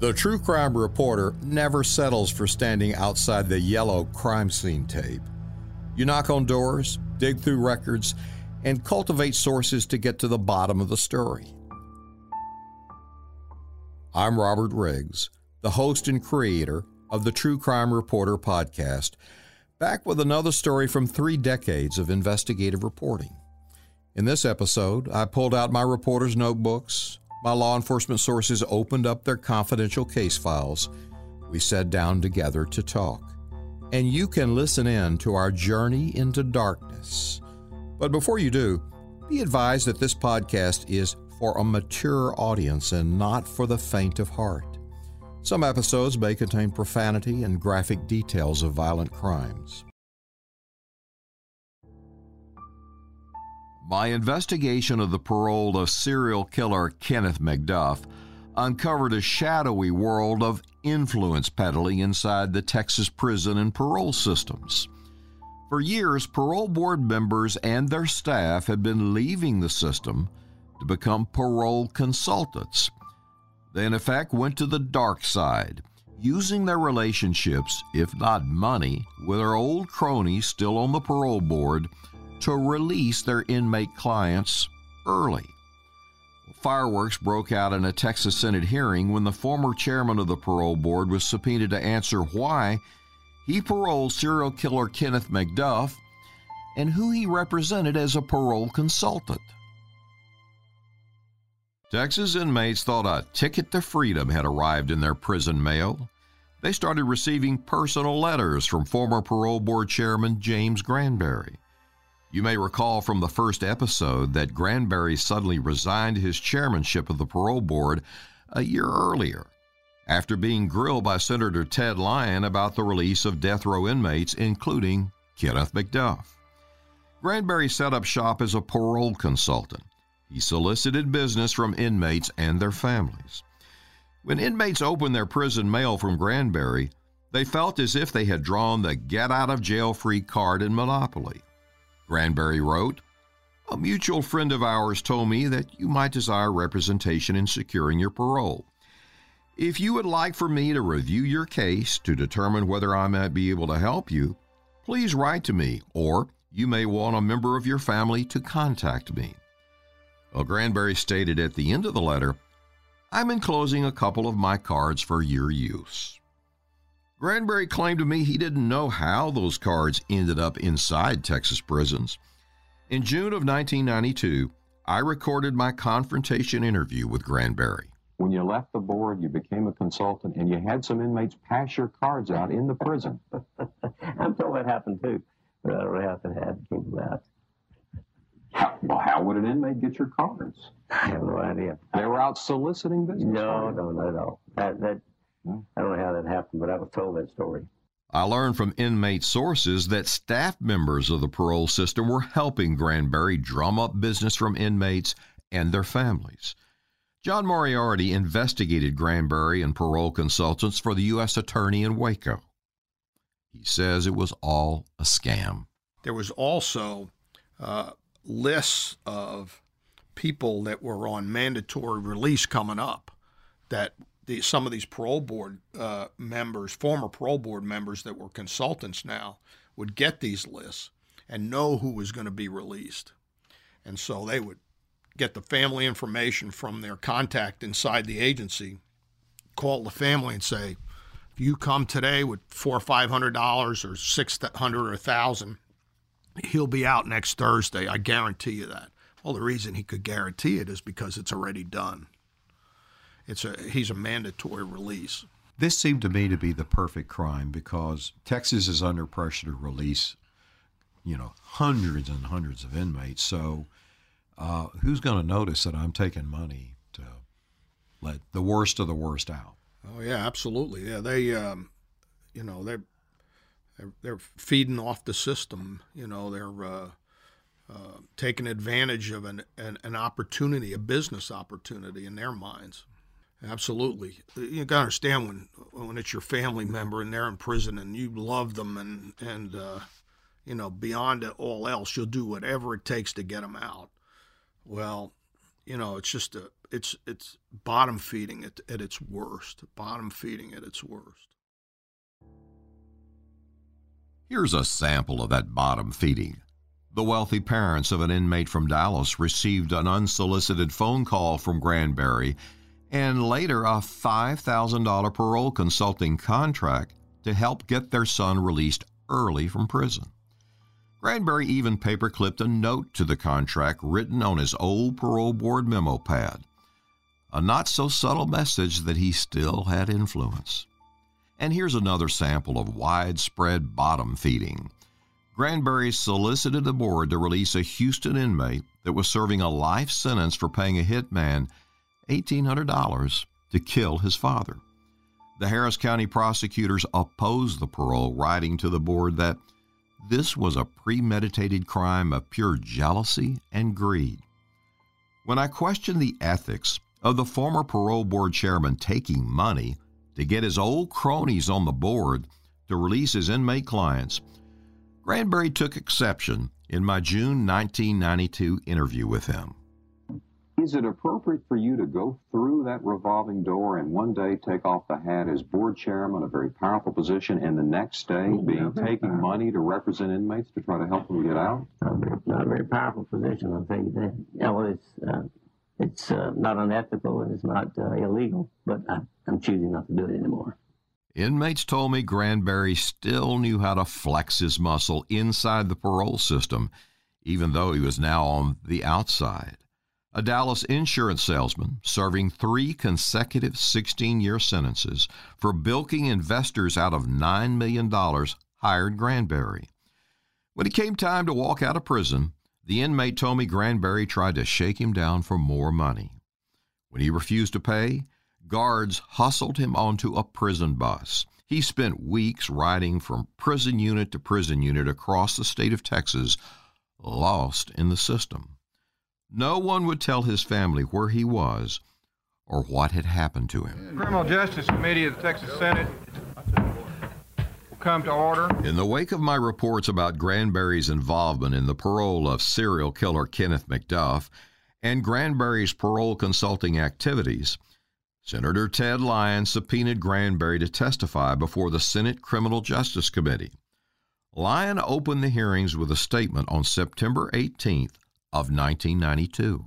The true crime reporter never settles for standing outside the yellow crime scene tape. You knock on doors, dig through records, and cultivate sources to get to the bottom of the story. I'm Robert Riggs, the host and creator of the True Crime Reporter podcast, back with another story from three decades of investigative reporting. In this episode, I pulled out my reporter's notebooks, my law enforcement sources opened up their confidential case files. We sat down together to talk. And you can listen in to our journey into darkness. But before you do, be advised that this podcast is for a mature audience and not for the faint of heart. Some episodes may contain profanity and graphic details of violent crimes. My investigation of the parole of serial killer Kenneth McDuff uncovered a shadowy world of influence peddling inside the Texas prison and parole systems. For years, parole board members and their staff had been leaving the system to become parole consultants. They, in effect, went to the dark side, using their relationships, if not money, with their old cronies still on the parole board to release their inmate clients early. Fireworks broke out in a Texas Senate hearing when the former chairman of the parole board was subpoenaed to answer why he paroled serial killer Kenneth McDuff and who he represented as a parole consultant. Texas inmates thought a ticket to freedom had arrived in their prison mail. They started receiving personal letters from former parole board chairman James Granberry. You may recall from the first episode that Granberry suddenly resigned his chairmanship of the parole board a year earlier after being grilled by Senator Ted Lyon about the release of death row inmates, including Kenneth McDuff. Granberry set up shop as a parole consultant. He solicited business from inmates and their families. When inmates opened their prison mail from Granberry, they felt as if they had drawn the get out of jail free card in Monopoly. Granberry wrote, A mutual friend of ours told me that you might desire representation in securing your parole. If you would like for me to review your case to determine whether I might be able to help you, please write to me, or you may want a member of your family to contact me. Well, Granberry stated at the end of the letter, I'm enclosing a couple of my cards for your use. Granberry claimed to me he didn't know how those cards ended up inside Texas prisons. In June of 1992, I recorded my confrontation interview with Granberry. When you left the board, you became a consultant, and you had some inmates pass your cards out in the prison. I'm told that happened too, but I don't know how it happened. Came to that. How, well, how would an inmate get your cards? I have no idea. They were out soliciting business. No, no, no, no. That, that hmm. I don't know how that happened, but I was told that story. I learned from inmate sources that staff members of the parole system were helping Granberry drum up business from inmates and their families. John Moriarty investigated Granberry and parole consultants for the U.S. Attorney in Waco. He says it was all a scam. There was also uh, lists of people that were on mandatory release coming up that the, some of these parole board uh, members, former parole board members that were consultants now, would get these lists and know who was going to be released. And so they would get the family information from their contact inside the agency, call the family and say, if you come today with four or five hundred dollars or six hundred or a thousand, he'll be out next Thursday. I guarantee you that. Well, the reason he could guarantee it is because it's already done. It's a he's a mandatory release. This seemed to me to be the perfect crime because Texas is under pressure to release, you know, hundreds and hundreds of inmates. So, uh, who's going to notice that I'm taking money to let the worst of the worst out? Oh yeah, absolutely. Yeah, they, um, you know, they're, they're they're feeding off the system. You know, they're uh, uh, taking advantage of an, an an opportunity, a business opportunity in their minds. Absolutely, you got to understand when when it's your family member and they're in prison and you love them and and uh, you know beyond all else, you'll do whatever it takes to get them out. Well, you know, it's just a, it's it's bottom feeding at, at its worst. Bottom feeding at its worst. Here's a sample of that bottom feeding. The wealthy parents of an inmate from Dallas received an unsolicited phone call from Granberry and later a $5,000 parole consulting contract to help get their son released early from prison. Granberry even paperclipped a note to the contract written on his old parole board memo pad. A not so subtle message that he still had influence. And here's another sample of widespread bottom feeding. Granberry solicited the board to release a Houston inmate that was serving a life sentence for paying a hitman $1,800 to kill his father. The Harris County prosecutors opposed the parole, writing to the board that this was a premeditated crime of pure jealousy and greed. When I questioned the ethics of the former parole board chairman taking money to get his old cronies on the board to release his inmate clients, Granberry took exception in my June 1992 interview with him. Is it appropriate for you to go through that revolving door and one day take off the hat as board chairman, a very powerful position, and the next day be taking money to represent inmates to try to help them get out? Not a very, not a very powerful position, I'll tell you that. Yeah, well, it's, uh, it's uh, not unethical and it's not uh, illegal, but I, I'm choosing not to do it anymore. Inmates told me Granberry still knew how to flex his muscle inside the parole system, even though he was now on the outside. A Dallas insurance salesman serving three consecutive 16 year sentences for bilking investors out of $9 million hired Granberry. When it came time to walk out of prison, the inmate told me Granberry tried to shake him down for more money. When he refused to pay, guards hustled him onto a prison bus. He spent weeks riding from prison unit to prison unit across the state of Texas, lost in the system. No one would tell his family where he was or what had happened to him. Criminal Justice Committee of the Texas Senate will come to order. In the wake of my reports about Granberry's involvement in the parole of serial killer Kenneth McDuff and Granberry's parole consulting activities, Senator Ted Lyon subpoenaed Granberry to testify before the Senate Criminal Justice Committee. Lyon opened the hearings with a statement on September 18th of 1992.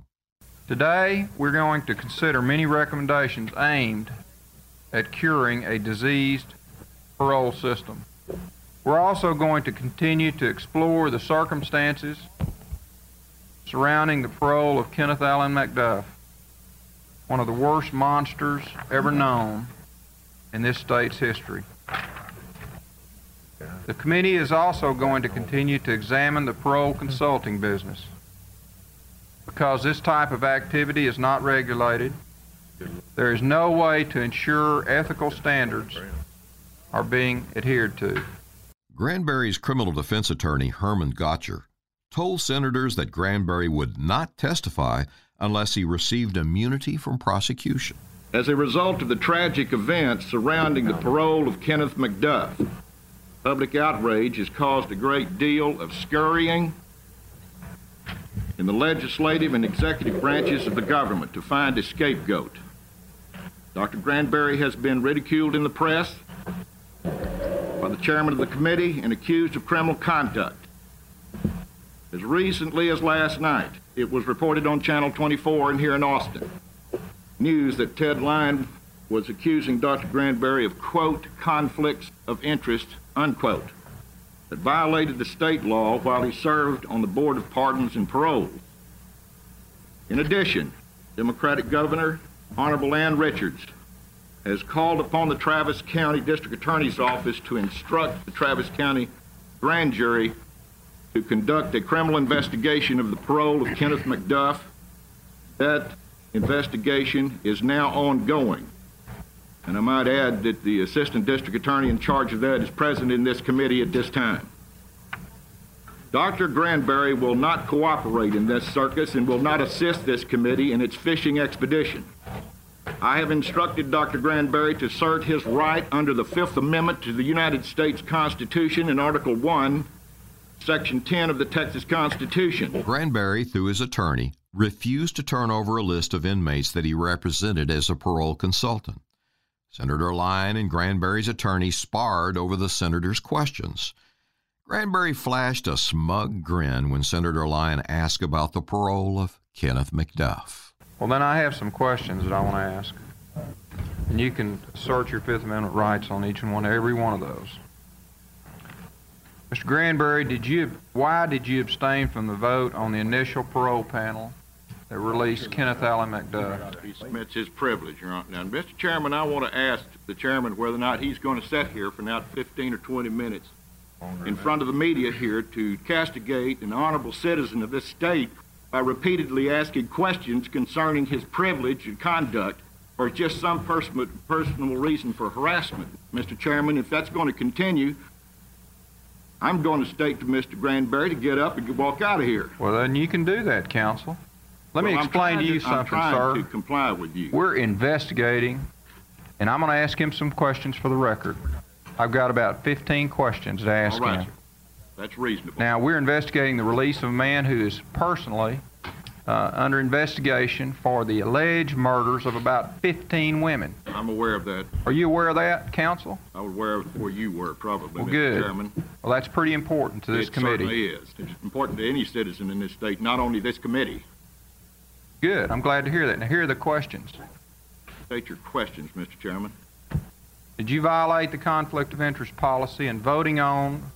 Today, we're going to consider many recommendations aimed at curing a diseased parole system. We're also going to continue to explore the circumstances surrounding the parole of Kenneth Allen McDuff, one of the worst monsters ever known in this state's history. The committee is also going to continue to examine the parole consulting business because this type of activity is not regulated. There is no way to ensure ethical standards are being adhered to. Granberry's criminal defense attorney, Herman Gotcher, told senators that Granberry would not testify unless he received immunity from prosecution. As a result of the tragic events surrounding the parole of Kenneth McDuff, public outrage has caused a great deal of scurrying in the legislative and executive branches of the government to find a scapegoat. Dr. Granberry has been ridiculed in the press by the chairman of the committee and accused of criminal conduct. As recently as last night, it was reported on Channel 24 and here in Austin news that Ted Lyon was accusing Dr. Granberry of, quote, conflicts of interest, unquote that violated the state law while he served on the Board of Pardons and Parole. In addition, Democratic Governor Honorable Ann Richards has called upon the Travis County District Attorney's Office to instruct the Travis County grand jury to conduct a criminal investigation of the parole of Kenneth McDuff. That investigation is now ongoing. And I might add that the assistant district attorney in charge of that is present in this committee at this time. Dr. Granberry will not cooperate in this circus and will not assist this committee in its fishing expedition. I have instructed Dr. Granberry to assert his right under the Fifth Amendment to the United States Constitution in Article 1 Section 10 of the Texas Constitution. Granberry, through his attorney, refused to turn over a list of inmates that he represented as a parole consultant. Senator Lyon and Granberry's attorney sparred over the senator's questions. Granberry flashed a smug grin when Senator Lyon asked about the parole of Kenneth McDuff. Well, then I have some questions that I want to ask. And you can assert your Fifth Amendment rights on each and one, every one of those. Mr. Granberry, did you, why did you abstain from the vote on the initial parole panel that released Kenneth Allen McDuff? He submits his privilege, Your Honor. Now, Mr. Chairman, I want to ask the chairman whether or not he's going to sit here for now 15 or 20 minutes in front of the media here to castigate an honorable citizen of this state by repeatedly asking questions concerning his privilege and conduct or just some personal, personal reason for harassment. Mr. Chairman, if that's going to continue, I'm going to state to Mr. Granberry to get up and walk out of here. Well, then you can do that, counsel. Let me Well, I'm explain to you I'm something, trying sir. to comply with you. We're investigating, and I'm going to ask him some questions for the record. I've got about 15 questions to ask right, him. sir. That's reasonable. Now, we're investigating the release of a man who is personally uh, under investigation for the alleged murders of about 15 women. I'm aware of that. Are you aware of that, counsel? I was aware of it before you were, probably, Well, Mr. good. Chairman. Well, that's pretty important to this it committee. certainly is. It's important to any citizen in this state, not only this committee. Good. I'm glad to hear that. Now, here are the questions. State your questions, Mr. Chairman. Did you violate the conflict of interest policy in voting on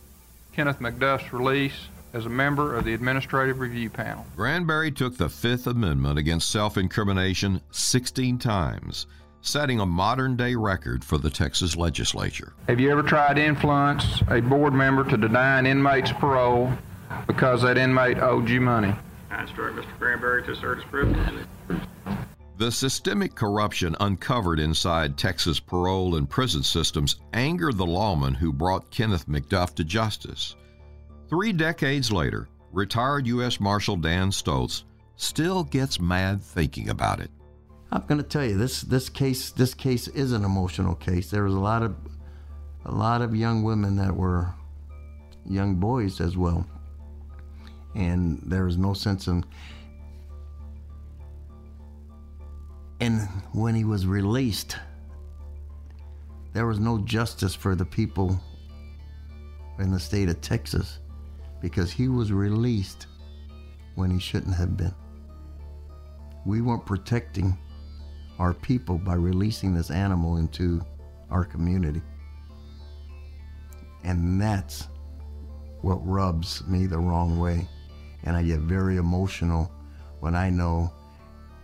Kenneth McDuff's release as a member of the Administrative Review Panel? Granberry took the Fifth Amendment against self incrimination 16 times, setting a modern day record for the Texas legislature. Have you ever tried to influence a board member to deny an inmate's parole because that inmate owed you money? I instruct Mr. Granberry to assert his privilege. The systemic corruption uncovered inside Texas parole and prison systems angered the lawman who brought Kenneth McDuff to justice. Three decades later, retired U.S. Marshal Dan Stoltz still gets mad thinking about it. I'm going to tell you this this case this case is an emotional case. There was a lot of a lot of young women that were young boys as well, and there was no sense in. And when he was released, there was no justice for the people in the state of Texas because he was released when he shouldn't have been. We weren't protecting our people by releasing this animal into our community. And that's what rubs me the wrong way. And I get very emotional when I know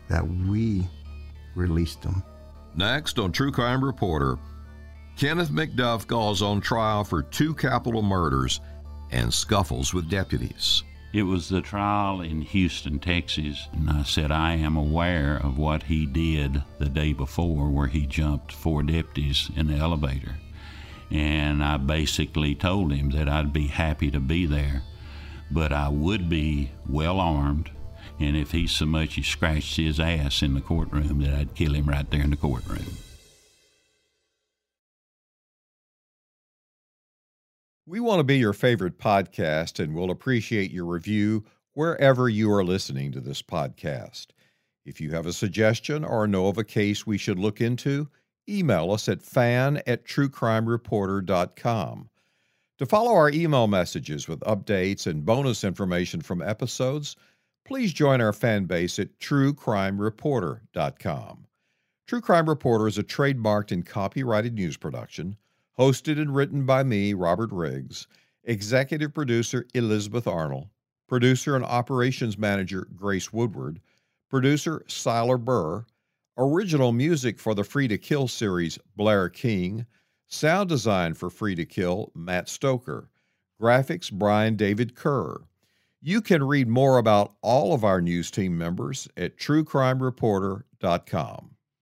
that we released him. Next on True Crime Reporter, Kenneth McDuff goes on trial for two capital murders and scuffles with deputies. It was the trial in Houston, Texas, and I said, I am aware of what he did the day before, where he jumped four deputies in the elevator. And I basically told him that I'd be happy to be there, but I would be well armed, and if he so much as scratched his ass in the courtroom, that I'd kill him right there in the courtroom. We want to be your favorite podcast and we'll appreciate your review wherever you are listening to this podcast. If you have a suggestion or know of a case we should look into, email us at fan at truecrimereporter.com. To follow our email messages with updates and bonus information from episodes, please join our fan base at truecrimereporter.com. True Crime Reporter is a trademarked and copyrighted news production hosted and written by me, Robert Riggs, executive producer Elizabeth Arnold, producer and operations manager Grace Woodward, producer Siler Burr, original music for the Free to Kill series Blair King, sound design for Free to Kill Matt Stoker, graphics Brian David Kerr. You can read more about all of our news team members at truecrimereporter.com.